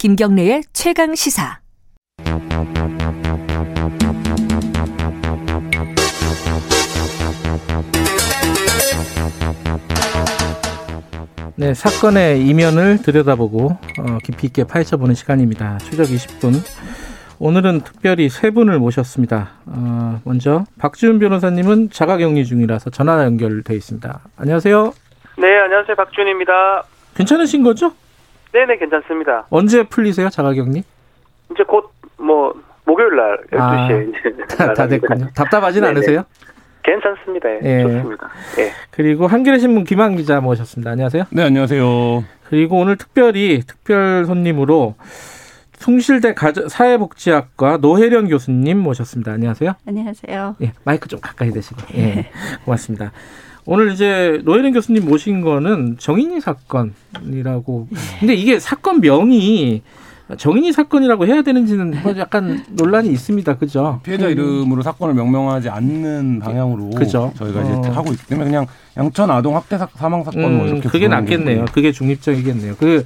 김경래의 최강 시사. 네, 사건의 이면을 들여다보고 어, 깊이 있게 파헤쳐보는 시간입니다. 추적 20분. 오늘은 특별히 세 분을 모셨습니다. 어, 먼저 박지훈 변호사님은 자가격리 중이라서 전화 연결돼 있습니다. 안녕하세요. 네, 안녕하세요. 박준입니다. 괜찮으신 거죠? 네네, 괜찮습니다. 언제 풀리세요, 자가격리? 이제 곧, 뭐, 목요일 날, 12시에 아, 이제. 다, 다 됐군요. 답답하진 네네. 않으세요? 괜찮습니다. 예. 좋습니다. 예. 그리고 한겨레 신문 김한 기자 모셨습니다. 안녕하세요. 네, 안녕하세요. 그리고 오늘 특별히 특별 손님으로 숭실대 가정- 사회복지학과 노혜련 교수님 모셨습니다. 안녕하세요. 안녕하세요. 예, 마이크 좀 가까이 대시고. 예, 고맙습니다. 오늘 이제 노혜련 교수님 모신 거는 정인이 사건이라고. 근데 이게 사건명이 정인이 사건이라고 해야 되는지는 뭐 약간 논란이 있습니다. 그죠? 피해자 이름으로 사건을 명명하지 않는 방향으로 그죠. 저희가 이제 어. 하고 있기 때문에 그냥 양천 아동 학대 사, 사망 사건 뭐 음, 이렇게 그게 낫겠네요. 게 그게 중립적이겠네요. 그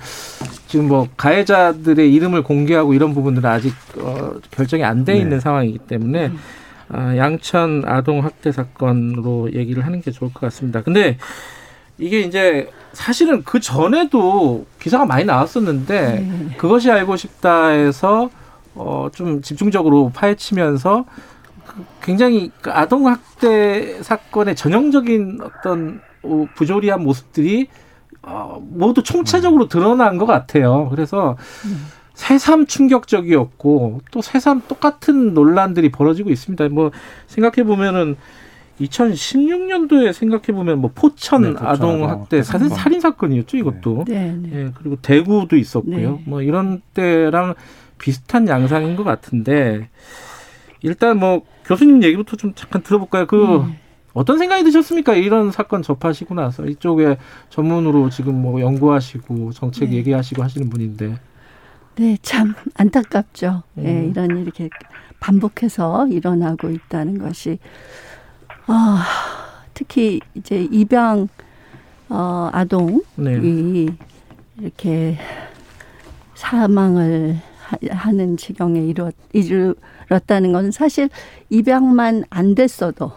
지금 뭐 가해자들의 이름을 공개하고 이런 부분들은 아직 어, 결정이 안돼 네. 있는 상황이기 때문에 아, 양천 아동 학대 사건으로 얘기를 하는 게 좋을 것 같습니다. 근데 이게 이제 사실은 그 전에도 기사가 많이 나왔었는데 네. 그것이 알고 싶다에서 어, 좀 집중적으로 파헤치면서 그 굉장히 그 아동 학대 사건의 전형적인 어떤 어, 부조리한 모습들이 어, 모두 총체적으로 드러난 것 같아요. 그래서 새삼 충격적이었고 또 새삼 똑같은 논란들이 벌어지고 있습니다. 뭐 생각해 보면은 2016년도에 생각해 보면 뭐 포천 네, 포천 아동 학대 사실. 살인 사건이었죠, 이것도. 네, 네. 예, 그리고 대구도 있었고요. 네. 뭐 이런 때랑 비슷한 양상인 것 같은데 일단 뭐 교수님 얘기부터 좀 잠깐 들어볼까요? 그 네. 어떤 생각이 드셨습니까? 이런 사건 접하시고 나서 이쪽에 전문으로 지금 뭐 연구하시고 정책 네. 얘기하시고 하시는 분인데 네, 참 안타깝죠. 음. 예, 이런 일이 이렇게 반복해서 일어나고 있다는 것이 아, 특히 이제 입양 어, 아동이 네. 이렇게 사망을 하- 하는 지경에 이르, 이르렀다는 것은 사실 입양만 안 됐어도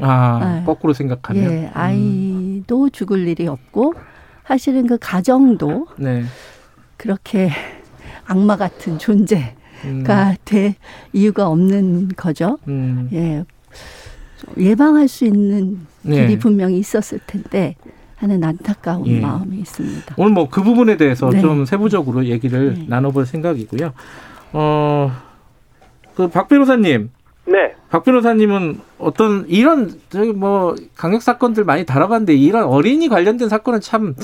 아, 네. 거꾸로 생각하면 음. 예, 아이도 죽을 일이 없고 사실은 그 가정도 네. 그렇게 악마 같은 존재가 음, 될 이유가 없는 거죠. 음, 예. 예방할 수 있는 네. 길이 분명히 있었을 텐데 하는 안타까운 예. 마음이 있습니다. 오늘 뭐 그 부분에 대해서 네. 좀 세부적으로 얘기를 네. 나눠볼 생각이고요. 어, 그 박 변호사님, 네. 박 변호사님은 어떤 이런 저기 뭐 강력 사건들 많이 다뤄봤는데 이런 어린이 관련된 사건은 참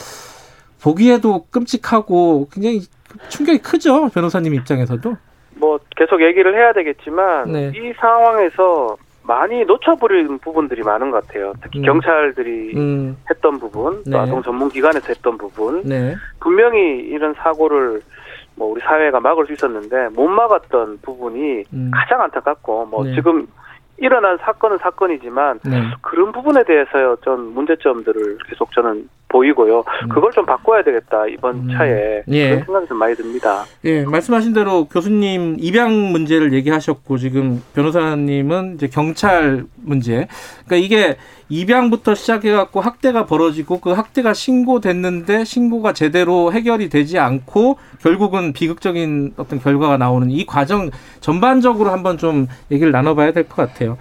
보기에도 끔찍하고 굉장히 충격이 크죠 변호사님 입장에서도. 뭐, 계속 얘기를 해야 되겠지만, 네. 이 상황에서 많이 놓쳐버린 부분들이 많은 것 같아요. 특히 음. 경찰들이 음, 했던 부분, 또 네. 아동 전문 기관에서 했던 부분, 네, 분명히 이런 사고를 뭐 우리 사회가 막을 수 있었는데 못 막았던 부분이 음, 가장 안타깝고 뭐 네. 지금 일어난 사건은 사건이지만 네, 그런 부분에 대해서 좀 문제점들을 계속 저는 보이고요. 음. 그걸 좀 바꿔야 되겠다 이번 음. 차에 예. 그런 생각이 좀 많이 듭니다. 예, 말씀하신 대로 교수님 입양 문제를 얘기하셨고 지금 변호사님은 이제 경찰 문제. 그러니까 이게 입양부터 시작해갖고 학대가 벌어지고 그 학대가 신고됐는데 신고가 제대로 해결이 되지 않고 결국은 비극적인 어떤 결과가 나오는 이 과정 전반적으로 한번 좀 얘기를 나눠봐야 될 것 같아요.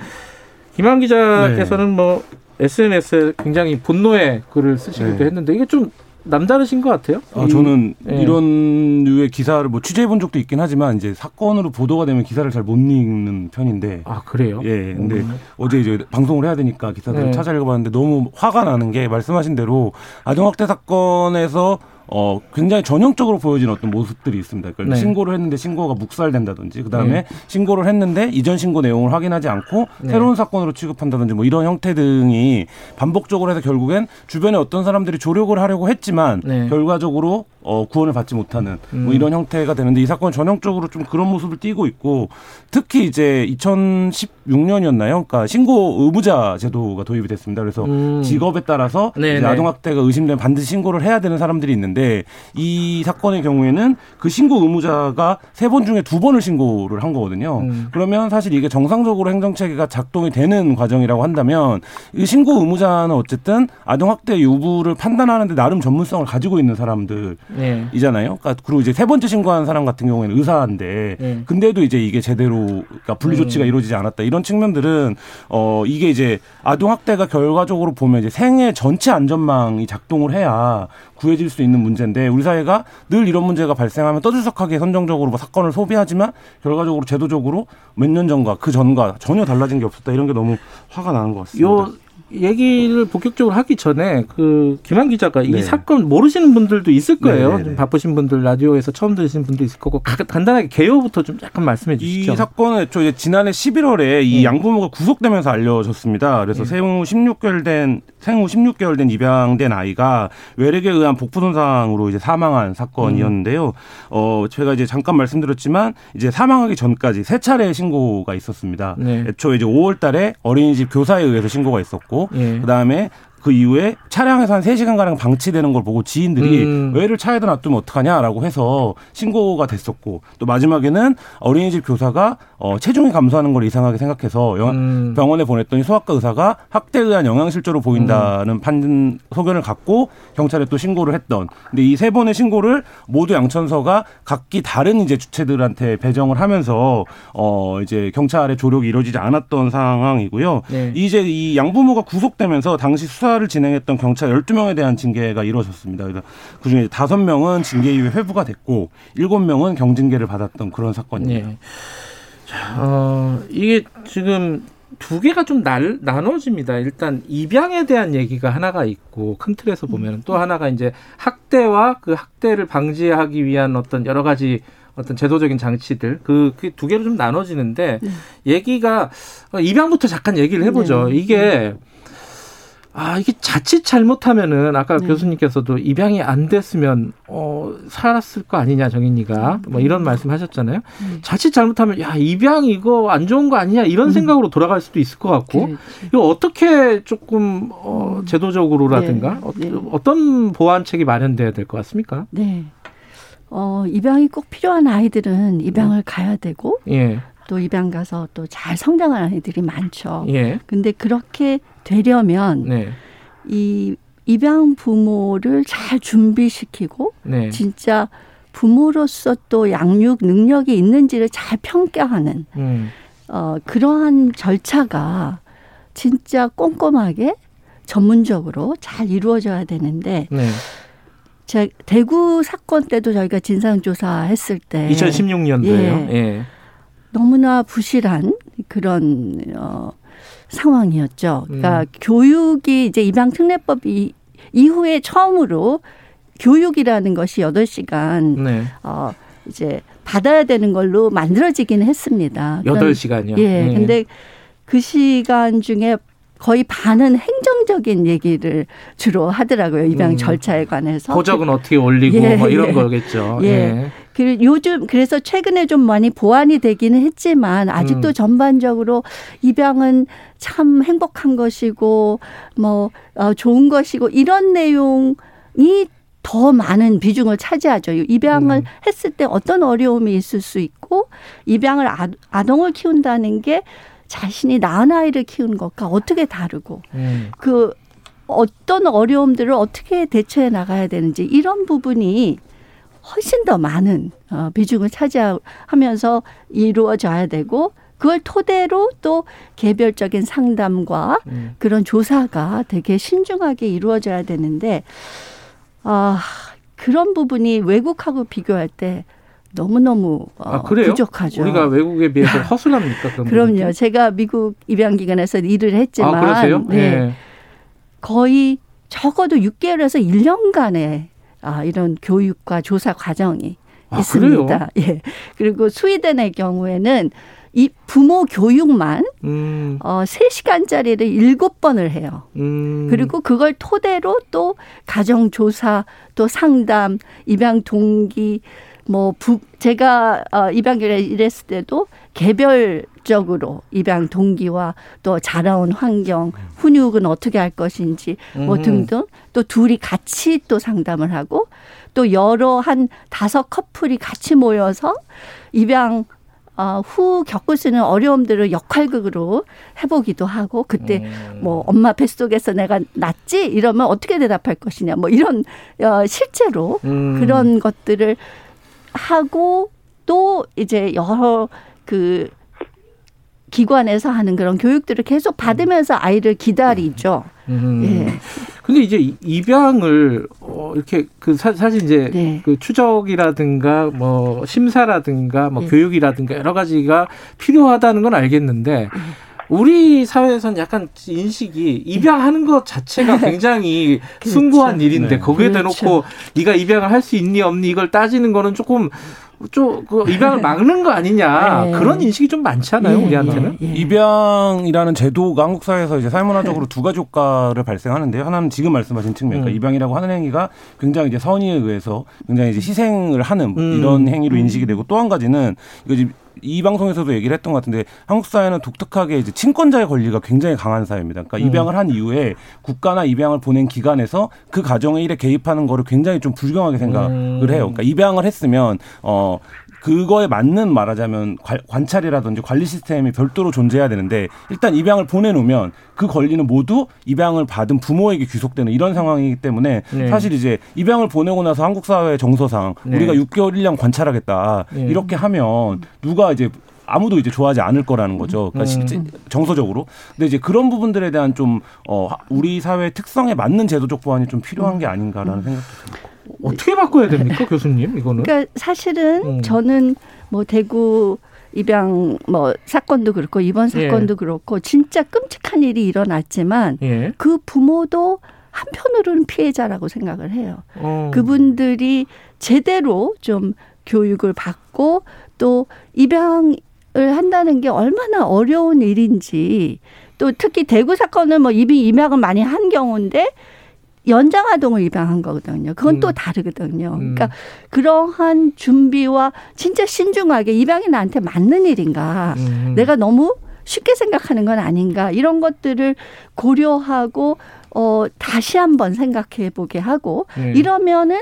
김한 기자께서는 뭐 SNS에 굉장히 분노의 글을 쓰시기도 네. 했는데 이게 좀 남다르신 것 같아요. 아, 이- 저는 예. 이런 류의 기사를 뭐 취재해 본 적도 있긴 하지만 이제 사건으로 보도가 되면 기사를 잘 못 읽는 편인데 아 그래요? 예, 근데 음. 어제 이제 방송을 해야 되니까 기사들을 네. 찾아 읽어봤는데 너무 화가 나는 게 말씀하신 대로 아동학대 사건에서 어 굉장히 전형적으로 보여진 어떤 모습들이 있습니다. 그러니까 네. 신고를 했는데 신고가 묵살된다든지 그다음에 네. 신고를 했는데 이전 신고 내용을 확인하지 않고 네. 새로운 사건으로 취급한다든지 뭐 이런 형태 등이 반복적으로 해서 결국엔 주변에 어떤 사람들이 조력을 하려고 했지만 네. 결과적으로 어, 구원을 받지 못하는 음. 뭐 이런 형태가 되는데 이 사건은 전형적으로 좀 그런 모습을 띠고 있고 특히 이제 2016년이었나요? 그러니까 신고 의무자 제도가 도입이 됐습니다. 그래서 음. 직업에 따라서 네네. 이제 아동 학대가 의심되면 반드시 신고를 해야 되는 사람들이 있는데 이 사건의 경우에는 그 신고 의무자가 세 번 중에 두 번을 신고를 한 거거든요. 음. 그러면 사실 이게 정상적으로 행정 체계가 작동이 되는 과정이라고 한다면 이 신고 의무자는 어쨌든 아동 학대 유부를 판단하는데 나름 전문성을 가지고 있는 사람들 네. 이잖아요. 그러니까 그리고 이제 세 번째 신고한 사람 같은 경우에는 의사인데 네. 근데도 이제 이게 제대로 그러니까 분리 조치가 음. 이루어지지 않았다. 이런 측면들은 어 이게 이제 아동 학대가 결과적으로 보면 이제 생애 전체 안전망이 작동을 해야 구해질 수 있는 문제인데 우리 사회가 늘 이런 문제가 발생하면 떠들썩하게 선정적으로 뭐 사건을 소비하지만 결과적으로 제도적으로 몇 년 전과 그 전과 전혀 달라진 게 없었다. 이런 게 너무 화가 나는 것 같습니다. 요 얘기를 본격적으로 하기 전에 그 김한 기자가 이 네. 사건 모르시는 분들도 있을 거예요. 네, 네, 좀 네. 바쁘신 분들 라디오에서 처음 들으시는 분도 있을 거고 가- 간단하게 개요부터 좀 약간 말씀해 주시죠. 이 사건은 이제 지난해 11월에 이 예. 양부모가 구속되면서 알려졌습니다. 그래서 예. 생후 16개월 된 생후 16개월 된 입양된 아이가 외력에 의한 복부 손상으로 이제 사망한 사건이었는데요. 어 제가 이제 잠깐 말씀드렸지만 이제 사망하기 전까지 세 차례 신고가 있었습니다. 네. 애초에 이제 5월달에 어린이집 교사에 의해서 신고가 있었고 예. 그다음에 그 이후에 차량에서 한 3시간 가량 방치되는 걸 보고 지인들이 음. 왜를 차에다 놔두면 어떡하냐라고 해서 신고가 됐었고 또 마지막에는 어린이집 교사가 어, 체중이 감소하는 걸 이상하게 생각해서 영- 음. 병원에 보냈더니 소아과 의사가 학대에 의한 영양실조로 보인다는 판 소견을 갖고 경찰에 또 신고를 했던. 근데 이 세 번의 신고를 모두 양천서가 각기 다른 이제 주체들한테 배정을 하면서 어 이제 경찰의 조력이 이루어지지 않았던 상황이고요. 네. 이제 이 양부모가 구속되면서 당시 수사 를 진행했던 경찰 12명에 대한 징계가 이루어졌습니다. 그래서 그중에 5명은 징계 이후에 회부가 됐고 7명은 경징계를 받았던 그런 사건입니다. 네. 자, 어, 이게 지금 두 개가 좀 날, 나눠집니다. 일단 입양에 대한 얘기가 하나가 있고 큰 틀에서 보면 또 하나가 이제 학대와 그 학대를 방지하기 위한 어떤 여러 가지 어떤 제도적인 장치들 그 두 개로 좀 나눠지는데 네. 얘기가 어, 입양부터 잠깐 얘기를 해보죠. 네. 이게 아 이게 자칫 잘못하면은 아까 네. 교수님께서도 입양이 안 됐으면 어 살았을 거 아니냐 정인이가 뭐 이런 말씀 하셨잖아요. 음. 자칫 잘못하면 야 입양 이거 안 좋은 거 아니냐 이런 음. 생각으로 돌아갈 수도 있을 것 같고 그렇지. 이거 어떻게 조금 어 제도적으로라든가 네. 어, 네. 어 떤 보완책이 마련돼야 될 것 같습니까? 네. 어, 입양이 꼭 필요한 아이들은 입양을 가야 되고 예, 또 입양 가서 또 잘 성장하는 아이들이 많죠. 예, 근데 그렇게 되려면 네, 이 입양 부모를 잘 준비시키고 네, 진짜 부모로서 또 양육 능력이 있는지를 잘 평가하는 음, 어, 그러한 절차가 진짜 꼼꼼하게 전문적으로 잘 이루어져야 되는데 네. 제 대구 사건 때도 저희가 진상조사 했을 때 2016년도에요. 예. 예, 너무나 부실한 그런 어, 상황이었죠. 그러니까 음. 교육이 이제 입양 특례법이 이후에 처음으로 교육이라는 것이 여덟 시간 네, 어, 이제 받아야 되는 걸로 만들어지기는 했습니다. 여덟 시간이요. 예. 근데 그 시간 중에 거의 반은 행정적인 얘기를 주로 하더라고요. 입양 음. 절차에 관해서. 보적은 어떻게 올리고 예, 뭐 이런 예. 거겠죠. 예. 예. 그 요즘 그래서 최근에 좀 많이 보완이 되기는 했지만 아직도 음. 전반적으로 입양은 참 행복한 것이고 뭐 어, 좋은 것이고 이런 내용이 더 많은 비중을 차지하죠. 입양을 음. 했을 때 어떤 어려움이 있을 수 있고 입양을 아, 아동을 키운다는 게 자신이 낳은 아이를 키우는 것과 어떻게 다르고 음. 그 어떤 어려움들을 어떻게 대처해 나가야 되는지 이런 부분이 훨씬 더 많은 어, 비중을 차지하면서 이루어져야 되고 그걸 토대로 또 개별적인 상담과 음. 그런 조사가 되게 신중하게 이루어져야 되는데 아 그런 부분이 외국하고 비교할 때 너무너무 어, 아, 그래요? 부족하죠. 우리가 외국에 비해서 허술합니까? 그럼요. 부분이? 제가 미국 입양 기관에서 일을 했지만 아, 그러세요? 네. 예. 거의 적어도 6개월에서 1년간의 아, 이런 교육과 조사 과정이 아, 있습니다. 예. 그리고 스웨덴의 경우에는 이 부모 교육만 음, 어 3시간짜리를 7번을 해요. 음. 그리고 그걸 토대로 또 가정 조사, 또 상담, 입양 동기 뭐 부, 제가 어 입양을 일했을 때도 개별 적으로 입양 동기와 또 자라온 환경, 훈육은 어떻게 할 것인지 뭐 음. 등등 또 둘이 같이 또 상담을 하고 또 여러 한 다섯 커플이 같이 모여서 입양 어, 후 겪을 수 있는 어려움들을 역할극으로 해보기도 하고 그때 음. 뭐 엄마 뱃속에서 내가 낳지 이러면 어떻게 대답할 것이냐 뭐 이런 어, 실제로 음. 그런 것들을 하고 또 이제 여러 그 기관에서 하는 그런 교육들을 계속 받으면서 아이를 기다리죠. 음. 예. 근데 이제 이- 입양을 어 이렇게 그 사, 사실 이제 네. 그 추적이라든가 뭐 심사라든가 뭐 네. 교육이라든가 여러 가지가 필요하다는 건 알겠는데 우리 사회에서는 약간 인식이 입양하는 것 자체가 굉장히 그렇죠. 숭고한 일인데 네. 거기에 그렇죠. 대놓고 네가 입양을 할 수 있니 없니 이걸 따지는 거는 조금 좀그 입양을 막는 거 아니냐 네. 그런 인식이 좀 많잖아요 예, 우리한테는. 예, 예. 입양이라는 제도가 한국 사회에서 이제 사회문화적으로 두 가지 효과를 발생하는데요. 하나는 지금 말씀하신 측면, 그러니까 음. 입양이라고 하는 행위가 굉장히 이제 선의에 의해서 굉장히 이제 희생을 하는 음. 이런 행위로 인식이 되고 또 한 가지는 이거 이 방송에서도 얘기를 했던 것 같은데 한국 사회는 독특하게 이제 친권자의 권리가 굉장히 강한 사회입니다. 그러니까 음. 입양을 한 이후에 국가나 입양을 보낸 기관에서 그 가정의 일에 개입하는 거를 굉장히 좀 불경하게 생각을 음. 해요. 그러니까 입양을 했으면 어 그거에 맞는 말하자면 관- 관찰이라든지 관리 시스템이 별도로 존재해야 되는데 일단 입양을 보내놓으면 그 권리는 모두 입양을 받은 부모에게 귀속되는 이런 상황이기 때문에 네. 사실 이제 입양을 보내고 나서 한국 사회 정서상 네. 우리가 6개월 1년 관찰하겠다 네. 이렇게 하면 누가 이제 아무도 이제 좋아하지 않을 거라는 거죠. 그러니까 음. 실제 정서적으로. 근데 이제 그런 부분들에 대한 좀 어, 우리 사회 특성에 맞는 제도적 보완이 좀 필요한 게 아닌가라는 생각도 듭니다. 어떻게 바꿔야 됩니까 교수님 이거는? 그러니까 사실은 음. 저는 뭐 대구 입양 뭐 사건도 그렇고 이번 예. 사건도 그렇고 진짜 끔찍한 일이 일어났지만 예. 그 부모도 한편으로는 피해자라고 생각을 해요. 어. 그분들이 제대로 좀 교육을 받고 또 입양을 한다는 게 얼마나 어려운 일인지 또 특히 대구 사건은 뭐 이미 입양을 많이 한 경우인데 연장 아동을 입양한 거거든요. 그건 또 음. 다르거든요. 음. 그러니까 그러한 준비와 진짜 신중하게 입양이 나한테 맞는 일인가? 음. 내가 너무 쉽게 생각하는 건 아닌가 이런 것들을 고려하고 어 다시 한번 생각해 보게 하고 예. 이러면은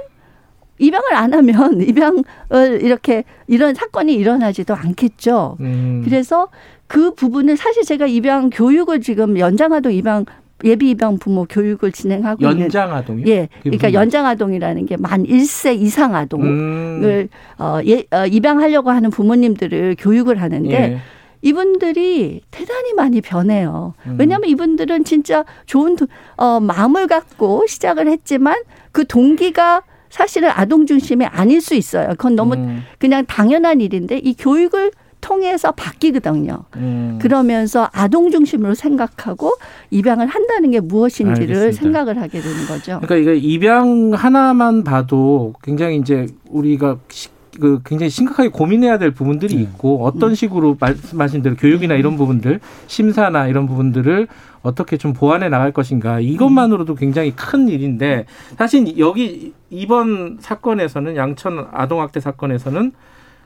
입양을 안 하면 입양을 이렇게 이런 사건이 일어나지도 않겠죠. 음. 그래서 그 부분을 사실 제가 입양 교육을 지금 연장아동 입양 예비 입양 부모 교육을 진행하고 연장 아동이요? 예, 그러니까 무슨 연장 아동이라는 게 만 1세 이상 아동을 음. 어, 예, 어, 입양하려고 하는 부모님들을 교육을 하는데 예. 이분들이 대단히 많이 변해요. 음. 왜냐하면 이분들은 진짜 좋은 도- 어, 마음을 갖고 시작을 했지만 그 동기가 사실은 아동 중심이 아닐 수 있어요. 그건 너무 음. 그냥 당연한 일인데 이 교육을 통해서 바뀌거든요. 음. 그러면서 아동 중심으로 생각하고 입양을 한다는 게 무엇인지를 알겠습니다. 생각을 하게 되는 거죠. 그러니까 이게 입양 하나만 봐도 굉장히 이제 우리가 시- 그 굉장히 심각하게 고민해야 될 부분들이 네. 있고 어떤 식으로 말씀하신 대로 교육이나 이런 부분들 심사나 이런 부분들을 어떻게 좀 보완해 나갈 것인가 이것만으로도 굉장히 큰 일인데 사실 여기 이번 사건에서는 양천 아동학대 사건에서는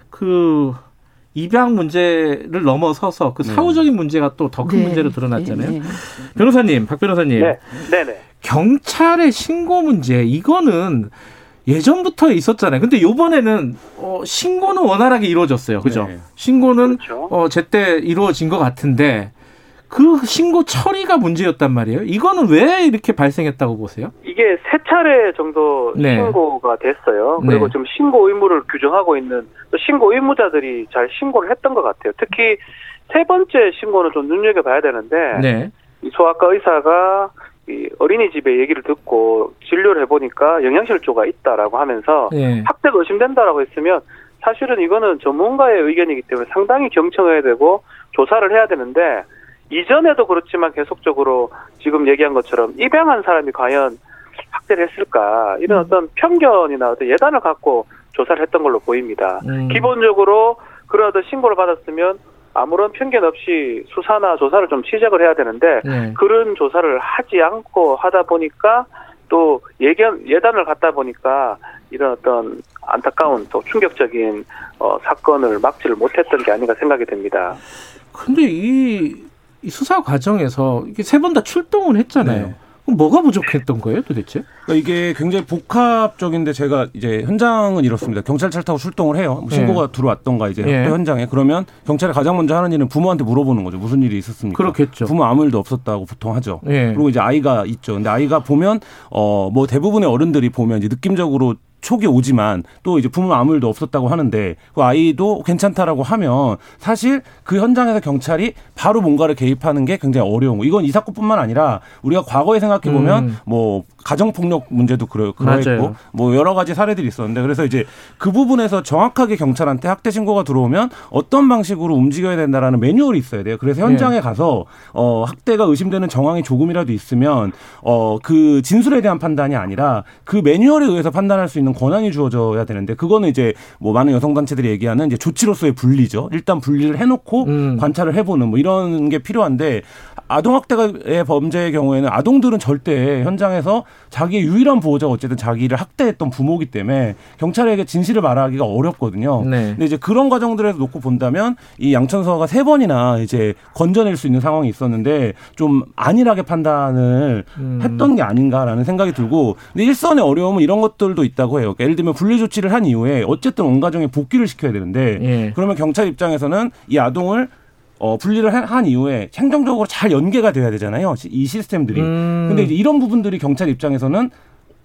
그 입양 문제를 넘어서서 그 네. 사후적인 문제가 또 더큰 네. 문제로 드러났잖아요. 네, 네. 변호사님, 박 변호사님. 네, 네, 네. 경찰의 신고 문제 이거는 예전부터 있었잖아요. 근데 요번에는 어, 신고는 원활하게 이루어졌어요. 그죠? 네. 신고는 그렇죠. 어, 제때 이루어진 것 같은데 그 신고 처리가 문제였단 말이에요. 이거는 왜 이렇게 발생했다고 보세요? 이게 세 차례 정도 네. 신고가 됐어요. 그리고 네. 좀 신고 의무를 규정하고 있는 또 신고 의무자들이 잘 신고를 했던 것 같아요. 특히 세 번째 신고는 좀 눈여겨봐야 되는데 네. 이 소아과 의사가 이 어린이집에 얘기를 듣고 진료를 해보니까 영양실조가 있다라고 하면서 네. 학대가 의심된다라고 했으면 사실은 이거는 전문가의 의견이기 때문에 상당히 경청해야 되고 조사를 해야 되는데 이전에도 그렇지만 계속적으로 지금 얘기한 것처럼 입양한 사람이 과연 학대를 했을까 이런 어떤 편견이나 어떤 예단을 갖고 조사를 했던 걸로 보입니다. 음. 기본적으로 어떤 신고를 받았으면 아무런 편견 없이 수사나 조사를 좀 시작을 해야 되는데 네. 그런 조사를 하지 않고 하다 보니까 또 예견 예단을 갖다 보니까 이런 어떤 안타까운 또 충격적인 어, 사건을 막지를 못했던 게 아닌가 생각이 됩니다. 근데 이, 이 수사 과정에서 이게 세 번 다 출동을 했잖아요. 네. 그럼 뭐가 부족했던 거예요, 도대체? 그러니까 이게 굉장히 복합적인데 제가 이제 현장은 이렇습니다. 경찰차를 타고 출동을 해요. 뭐 신고가 들어왔던가 이제 예. 학교 현장에 그러면 경찰이 가장 먼저 하는 일은 부모한테 물어보는 거죠. 무슨 일이 있었습니까? 그렇겠죠. 부모 아무 일도 없었다고 보통 하죠. 예. 그리고 이제 아이가 있죠. 근데 아이가 보면 어 뭐 대부분의 어른들이 보면 이제 느낌적으로 촉이 오지만 또 이제 부모 아무 일도 없었다고 하는데 그 아이도 괜찮다라고 하면 사실 그 현장에서 경찰이 바로 뭔가를 개입하는 게 굉장히 어려운 거. 이건 이 사건뿐만 아니라 우리가 과거에 생각해 보면 음. 뭐 가정 폭력 문제도 그러. 그러했고 뭐 여러 가지 사례들이 있었는데 그래서 이제 그 부분에서 정확하게 경찰한테 학대 신고가 들어오면 어떤 방식으로 움직여야 된다라는 매뉴얼이 있어야 돼요. 그래서 현장에 가서 어 학대가 의심되는 정황이 조금이라도 있으면 어 그 진술에 대한 판단이 아니라 그 매뉴얼에 의해서 판단할 수 있는 권한이 주어져야 되는데 그거는 이제 뭐 많은 여성 단체들이 얘기하는 이제 조치로서의 분리죠. 일단 분리를 해놓고 음. 관찰을 해보는 뭐 이런 게 필요한데 아동 학대의 범죄의 경우에는 아동들은 절대 현장에서 자기의 유일한 보호자가 어쨌든 자기를 학대했던 부모기 때문에 경찰에게 진실을 말하기가 어렵거든요. 네. 근데 이제 그런 과정들에서 놓고 본다면 이 양천서가 세 번이나 이제 건져낼 수 있는 상황이 있었는데 좀 안일하게 판단을 음. 했던 게 아닌가라는 생각이 들고 근데 일선의 어려움은 이런 것들도 있다고 해요. 그러니까 예를 들면 분리 조치를 한 이후에 어쨌든 온 가정에 복귀를 시켜야 되는데 예. 그러면 경찰 입장에서는 이 아동을 어, 분리를 한- 한 이후에 행정적으로 잘 연계가 돼야 되잖아요. 시- 이 시스템들이. 음. 근데 이제 이런 부분들이 경찰 입장에서는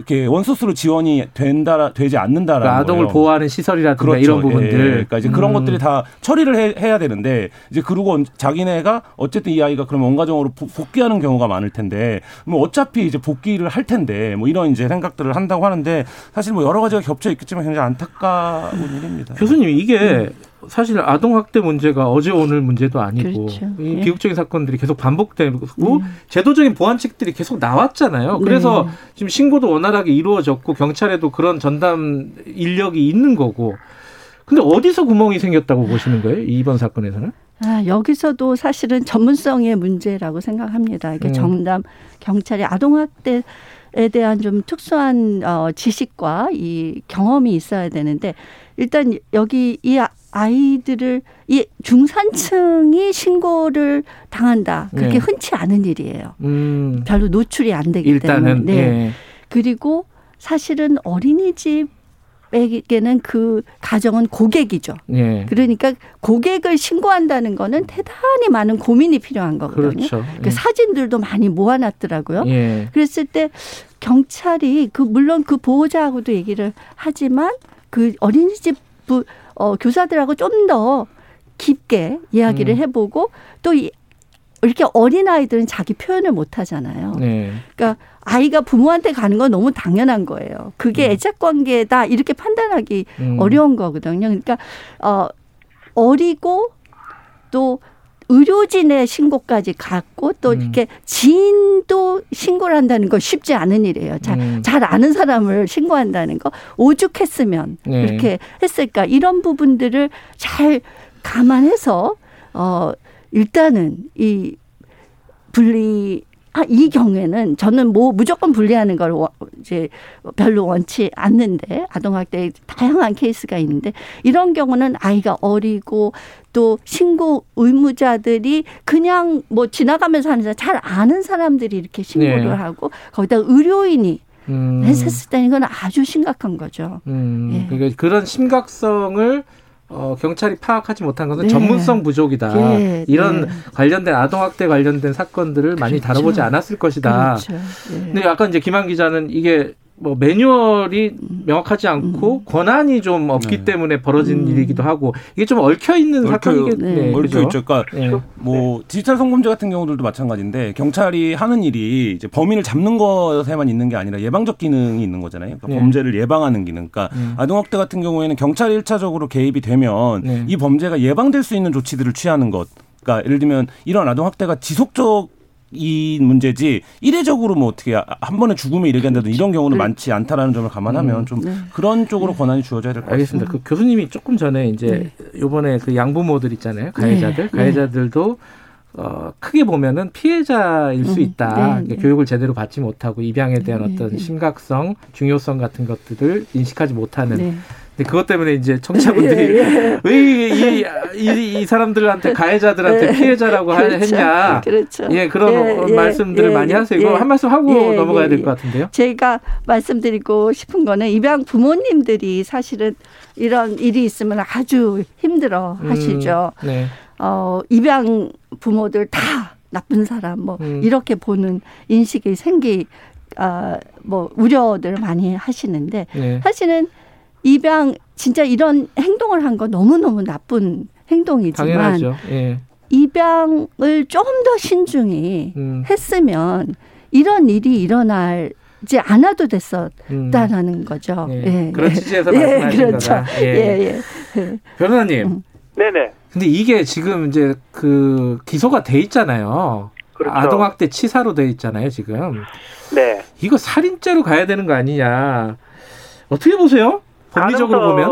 이렇게 원소스로 지원이 된다, 되지 않는다라는 그러니까 아동을 거예요. 보호하는 시설이라든가 그렇죠. 이런 부분들. 예, 그러니까 이제 그런 음. 것들이 다 처리를 해, 야 되는데 이제 그러고 언- 자기네가 어쨌든 이 아이가 그러면 원가정으로 복- 복귀하는 경우가 많을 텐데 뭐 어차피 이제 복귀를 할 텐데 뭐 이런 이제 생각들을 한다고 하는데 사실 뭐 여러 가지가 겹쳐 있겠지만 굉장히 안타까운 일입니다. 교수님 이게 사실 아동 학대 문제가 어제 오늘 문제도 아니고 그렇죠. 이 예. 비극적인 사건들이 계속 반복되고 음. 제도적인 보완책들이 계속 나왔잖아요. 그래서 네. 지금 신고도 원활하게 이루어졌고 경찰에도 그런 전담 인력이 있는 거고. 근데 어디서 구멍이 생겼다고 보시는 거예요? 이번 사건에서는? 아, 여기서도 사실은 전문성의 문제라고 생각합니다. 이게 음. 정담 경찰이 아동학대 에 대한 좀 특수한 어, 지식과 이 경험이 있어야 되는데 일단 여기 이 아- 아이들을 이 중산층이 신고를 당한다. 그게 네. 흔치 않은 일이에요. 음, 별로 노출이 안 되기 일단은 때문에. 네. 예. 그리고 사실은 어린이집 에게는 그 가정은 고객이죠. 예. 그러니까 고객을 신고한다는 거는 대단히 많은 고민이 필요한 거거든요. 그렇죠. 그 사진들도 많이 모아놨더라고요. 예. 그랬을 때 경찰이 그 물론 그 보호자하고도 얘기를 하지만 그 어린이집 부, 어, 교사들하고 좀 더 깊게 이야기를 음. 해보고 또 이, 이렇게 어린 아이들은 자기 표현을 못 하잖아요. 네. 그러니까 아이가 부모한테 가는 건 너무 당연한 거예요. 그게 음. 애착 관계다 이렇게 판단하기 음. 어려운 거거든요. 그러니까 어 어리고 또 의료진의 신고까지 갔고 또 음. 이렇게 지인도 신고를 한다는 거 쉽지 않은 일이에요. 잘, 음. 잘 아는 사람을 신고한다는 거 오죽했으면 네. 이렇게 했을까 이런 부분들을 잘 감안해서 어 일단은 이 분리 아, 이 경우에는 저는 뭐 무조건 분리하는 걸 워- 이제 별로 원치 않는데 아동학대 다양한 케이스가 있는데 이런 경우는 아이가 어리고 또 신고 의무자들이 그냥 뭐 지나가면서 하는 사람 잘 아는 사람들이 이렇게 신고를 네. 하고 거기다 의료인이 음. 했었을 때는 이건 아주 심각한 거죠. 음, 예. 그러니까 그런 심각성을 어, 경찰이 파악하지 못한 것은 네. 전문성 부족이다. 예, 이런 네. 관련된 아동학대 관련된 사건들을 많이 그렇죠. 다뤄보지 않았을 것이다. 그렇죠. 예. 근데 아까 이제 김한 기자는 이게 뭐 매뉴얼이 명확하지 않고 권한이 좀 없기 네. 때문에 벌어진 음. 일이기도 하고 이게 좀 얽혀 있는 얽혀요. 사건이겠네. 네. 얽혀? 있죠. 그러니까 예. 뭐 디지털 성범죄 같은 경우들도 마찬가지인데 경찰이 하는 일이 이제 범인을 잡는 것에만 있는 게 아니라 예방적 기능이 있는 거잖아요. 그러니까 네. 범죄를 예방하는 기능. 그러니까 음. 아동학대 같은 경우에는 경찰이 일차적으로 개입이 되면 네. 이 범죄가 예방될 수 있는 조치들을 취하는 것. 그러니까 예를 들면 이런 아동 학대가 지속적 이 문제지 이례적으로 뭐 어떻게 한 번에 죽음에 이르게 한다든 이런 경우는 네. 많지 않다라는 점을 감안하면 음. 좀 네. 그런 쪽으로 권한이 주어져야 될 것 같습니다. 알겠습니다. 그 교수님이 조금 전에 이제 요번에 그 양부모들 있잖아요. 가해자들. 네. 가해자들도 어, 크게 보면은 피해자일 수 음, 있다. 네, 그러니까 네. 교육을 제대로 받지 못하고 입양에 대한 네, 어떤 네. 심각성, 중요성 같은 것들을 인식하지 못하는. 그것 때문에 이제 청취자분들이 예, 왜이 이 이 사람들한테 가해자들한테 네. 피해자라고 하- 그렇죠. 했냐. 그렇죠. 예, 그런 예, 어, 예, 말씀들을 예, 많이 하세요. 이거 예. 한 말씀 하고 예, 넘어가야 예, 될 예. 것 같은데요. 제가 말씀드리고 싶은 거는 입양 부모님들이 사실은 이런 일이 있으면 아주 힘들어 하시죠. 음, 네. 어, 입양 부모들 다 나쁜 사람 뭐 음. 이렇게 보는 인식이 생기 아, 뭐 우려들을 많이 하시는데 네. 사실은 입양 진짜 이런 행동을 한 거 너무너무 나쁜 행동이지만 당연하죠. 예. 입양을 좀 더 신중히 음, 했으면 이런 일이 일어나지 않아도 됐었다라는 음. 거죠. 예. 예. 그런 취지에서 예, 말씀하신 그렇죠. 거다. 예. 예, 예. 예. 변호사님. 음. 네네. 근데 이게 지금 이제 그 기소가 돼 있잖아요. 그렇죠. 아동학대 치사로 돼 있잖아요, 지금. 네. 이거 살인죄로 가야 되는 거 아니냐. 어떻게 보세요? 법리적으로 보면?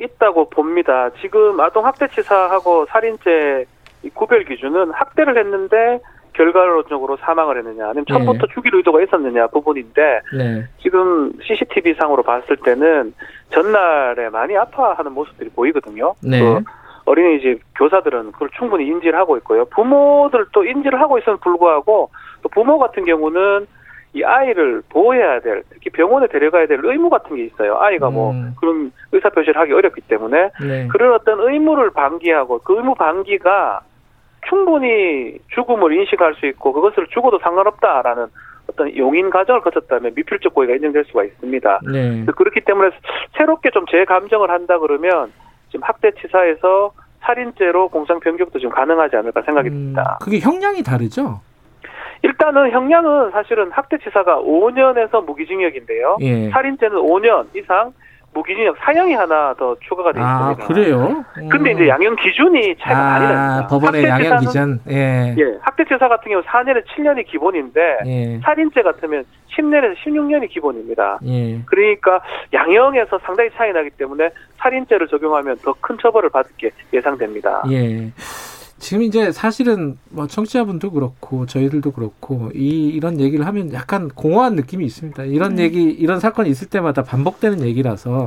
있다고 봅니다. 지금 아동 학대치사하고 살인죄 이 구별 기준은 학대를 했는데 결과론적으로 사망을 했느냐, 아니면 처음부터 죽일 의도가 있었느냐 부분인데 네. 지금 CCTV 상으로 봤을 때는 전날에 많이 아파하는 모습들이 보이거든요. 네. 그 어린이집 교사들은 그걸 충분히 인지를 하고 있고요. 부모들도 인지를 하고 있음에 불구하고 또 부모 같은 경우는 이 아이를 보호해야 될, 특히 병원에 데려가야 될 의무 같은 게 있어요. 아이가 뭐 음. 그런 의사 표시를 하기 어렵기 때문에 네. 그런 어떤 의무를 방기하고 그 의무 방기가 충분히 죽음을 인식할 수 있고 그것을 죽어도 상관없다라는 어떤 용인 과정을 거쳤다면 미필적 고의가 인정될 수가 있습니다. 네. 그렇기 때문에 새롭게 좀 재감정을 한다 그러면 지금 학대 치사에서 살인죄로 공상 변경도 좀 가능하지 않을까 생각이 음, 듭니다. 그게 형량이 다르죠? 일단은 형량은 사실은 학대치사가 5년에서 무기징역인데요. 예. 살인죄는 5년 이상 무기징역 사형이 하나 더 추가가 돼 아, 있습니다. 그래요? 근데 음. 이제 양형 기준이 차이가 많이 아, 납니다. 법원의 양형 기준. 예. 예, 학대치사 같은 경우 4년에 7년이 기본인데 예. 살인죄 같으면 10년에서 16년이 기본입니다. 예. 그러니까 양형에서 상당히 차이 나기 때문에 살인죄를 적용하면 더 큰 처벌을 받을 게 예상됩니다. 예. 지금 이제 사실은 뭐 청취자분도 그렇고 저희들도 그렇고 이 이런 얘기를 하면 약간 공허한 느낌이 있습니다. 이런 음. 얘기 이런 사건이 있을 때마다 반복되는 얘기라서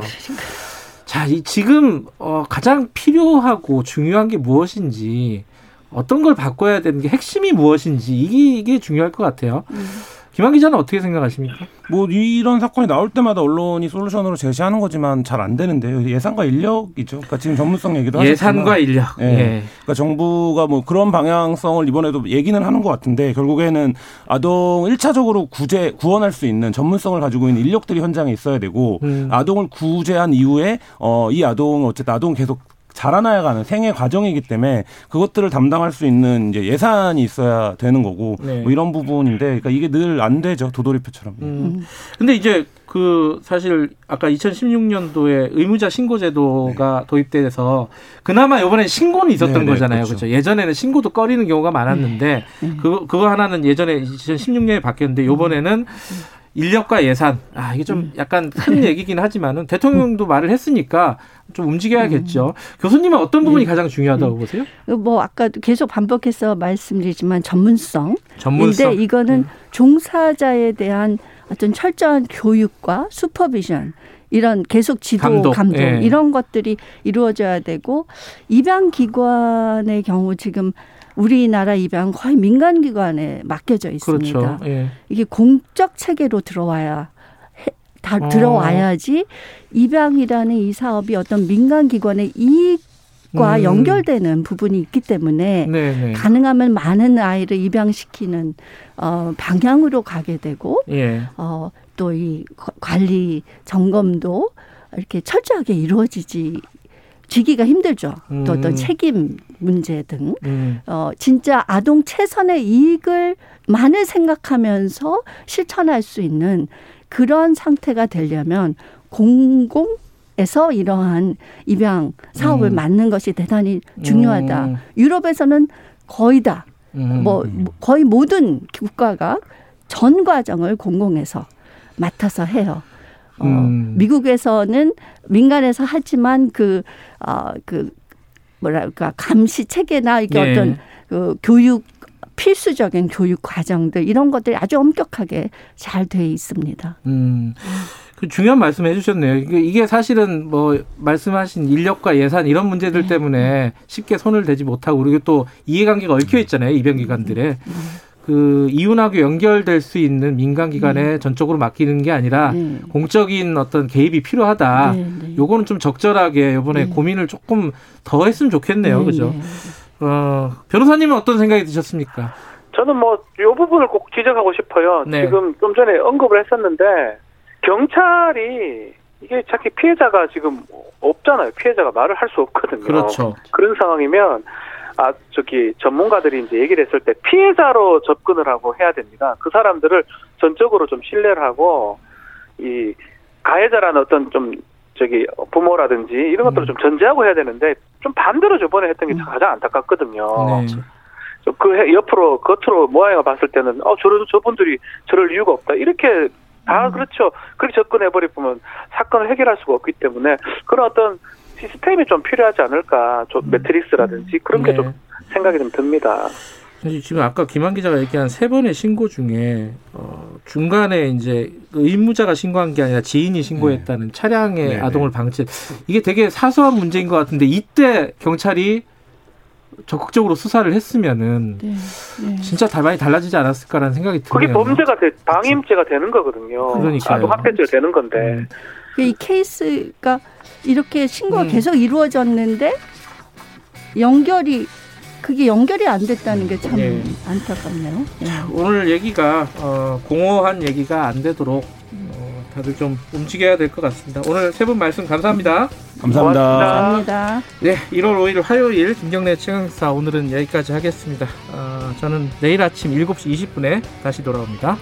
자, 이 지금 어 가장 필요하고 중요한 게 무엇인지 어떤 걸 바꿔야 되는 게 핵심이 무엇인지 이게 이게 중요할 것 같아요. 음. 김한 기자는 어떻게 생각하십니까? 뭐 이런 사건이 나올 때마다 언론이 솔루션으로 제시하는 거지만 잘 안 되는데요. 예산과 인력이죠. 그러니까 지금 전문성 얘기도 하셨지만 예산과 인력. 예. 예. 그러니까 정부가 뭐 그런 방향성을 이번에도 얘기는 하는 것 같은데 결국에는 아동 일차적으로 구제 구원할 수 있는 전문성을 가지고 있는 인력들이 현장에 있어야 되고 음. 아동을 구제한 이후에 어 이 아동은 어쨌든 아동 계속 자라나야 가는 생애 과정이기 때문에 그것들을 담당할 수 있는 이제 예산이 있어야 되는 거고 네. 뭐 이런 부분인데 그러니까 이게 늘 안 되죠 도돌이표처럼. 음. 근데 이제 그 사실 아까 2016년도에 의무자 신고 제도가 도입돼서 그나마 이번에 신고는 있었던 네, 네, 거잖아요. 그렇죠. 그렇죠. 예전에는 신고도 꺼리는 경우가 많았는데 그거 그거 하나는 예전에 2016년에 바뀌었는데 요번에는 인력과 예산. 아, 이게 좀 약간 큰 얘기긴 하지만은 대통령도 말을 했으니까 좀 움직여야겠죠. 교수님은 어떤 부분이 가장 중요하다고 보세요? 뭐 아까 계속 반복해서 말씀드리지만 전문성. 전문성. 근데 이거는 종사자에 대한 어떤 철저한 교육과 슈퍼비전 이런 계속 지도 감독, 감독, 예. 이런 것들이 이루어져야 되고 입양 기관의 경우 지금 우리나라 입양 거의 민간 기관에 맡겨져 있습니다. 그렇죠. 예. 이게 공적 체계로 들어와야 해- 다 어. 들어와야지 입양이라는 이 사업이 어떤 민간 기관의 이익 과 음. 연결되는 부분이 있기 때문에 네, 네. 가능하면 많은 아이를 입양시키는 어, 방향으로 가게 되고 예. 어, 또 이 관리 점검도 이렇게 철저하게 이루어지지 지기가 힘들죠. 또 음. 어떤 책임 문제 등 음. 어, 진짜 아동 최선의 이익을 만을 생각하면서 실천할 수 있는 그런 상태가 되려면 공공 에서 이러한 입양 사업을 음. 맡는 것이 대단히 중요하다. 음. 유럽에서는 거의 다 음. 뭐 거의 모든 국가가 전 과정을 공공에서 맡아서 해요. 어, 음. 미국에서는 민간에서 하지만 그, 어, 그, 뭐랄까, 감시 체계나 이게 네. 어떤 그 교육, 필수적인 교육 과정들 이런 것들이 아주 엄격하게 잘 돼 있습니다. 음. 그 중요한 말씀 해주셨네요. 이게, 사실은 뭐 말씀하신 인력과 예산 이런 문제들 때문에 쉽게 손을 대지 못하고 그리고 또 이해관계가 얽혀 있잖아요. 입양 기관들에. 그 이윤하고 연결될 수 있는 민간 기관에 전적으로 맡기는 게 아니라 네. 공적인 어떤 개입이 필요하다. 네, 네. 요거는 좀 적절하게 이번에 네. 고민을 조금 더 했으면 좋겠네요. 네, 그죠? 네. 어, 변호사님은 어떤 생각이 드셨습니까? 저는 뭐이 부분을 꼭 지적하고 싶어요. 네. 지금 좀 전에 언급을 했었는데 경찰이 이게 자기 피해자가 지금 없잖아요. 피해자가 말을 할 수 없거든요. 그렇죠. 그런 상황이면 아 저기 전문가들이 이제 얘기를 했을 때 피해자로 접근을 하고 해야 됩니다. 그 사람들을 전적으로 좀 신뢰를 하고 이 가해자라는 어떤 좀 저기 부모라든지 이런 것들을 좀 전제하고 해야 되는데 좀 반대로 저번에 했던 게 가장 안타깝거든요. 네. 해- 옆으로 겉으로 모양을 봤을 때는 어 저래도 저분들이 저럴 이유가 없다 이렇게 다 그렇죠 그렇게 접근해 버리 보면 사건을 해결할 수가 없기 때문에 그런 어떤 시스템이 좀 필요하지 않을까 좀 매트릭스라든지 그런 게 네. 좀 생각이 좀 듭니다. 지금 아까 김한 기자가 얘기한 세 번의 신고 중에 어, 중간에 이제 그 의무자가 신고한 게 아니라 지인이 신고했다는 차량의 네, 네. 아동을 방치 이게 되게 사소한 문제인 것 같은데 이때 경찰이 적극적으로 수사를 했으면은 네, 네. 진짜 다 많이 달라지지 않았을까라는 생각이 그게 드네요. 범죄가 돼, 방임죄가 되는 거거든요. 그러니까요. 아동 학대죄가 되는 건데. 음. 이 케이스가 이렇게 신고가 음. 계속 이루어졌는데 연결이 그게 연결이 안 됐다는 게참 예. 안타깝네요. 예. 오늘 얘기가 어, 공허한 얘기가 안 되도록 어, 다들 좀 움직여야 될 것 같습니다. 오늘 세 분 말씀 감사합니다. 감사합니다. 감사합니다. 네, 1월 5일 화요일 김경래 최강사 오늘은 여기까지 하겠습니다. 어, 저는 내일 아침 7시 20분에 다시 돌아옵니다.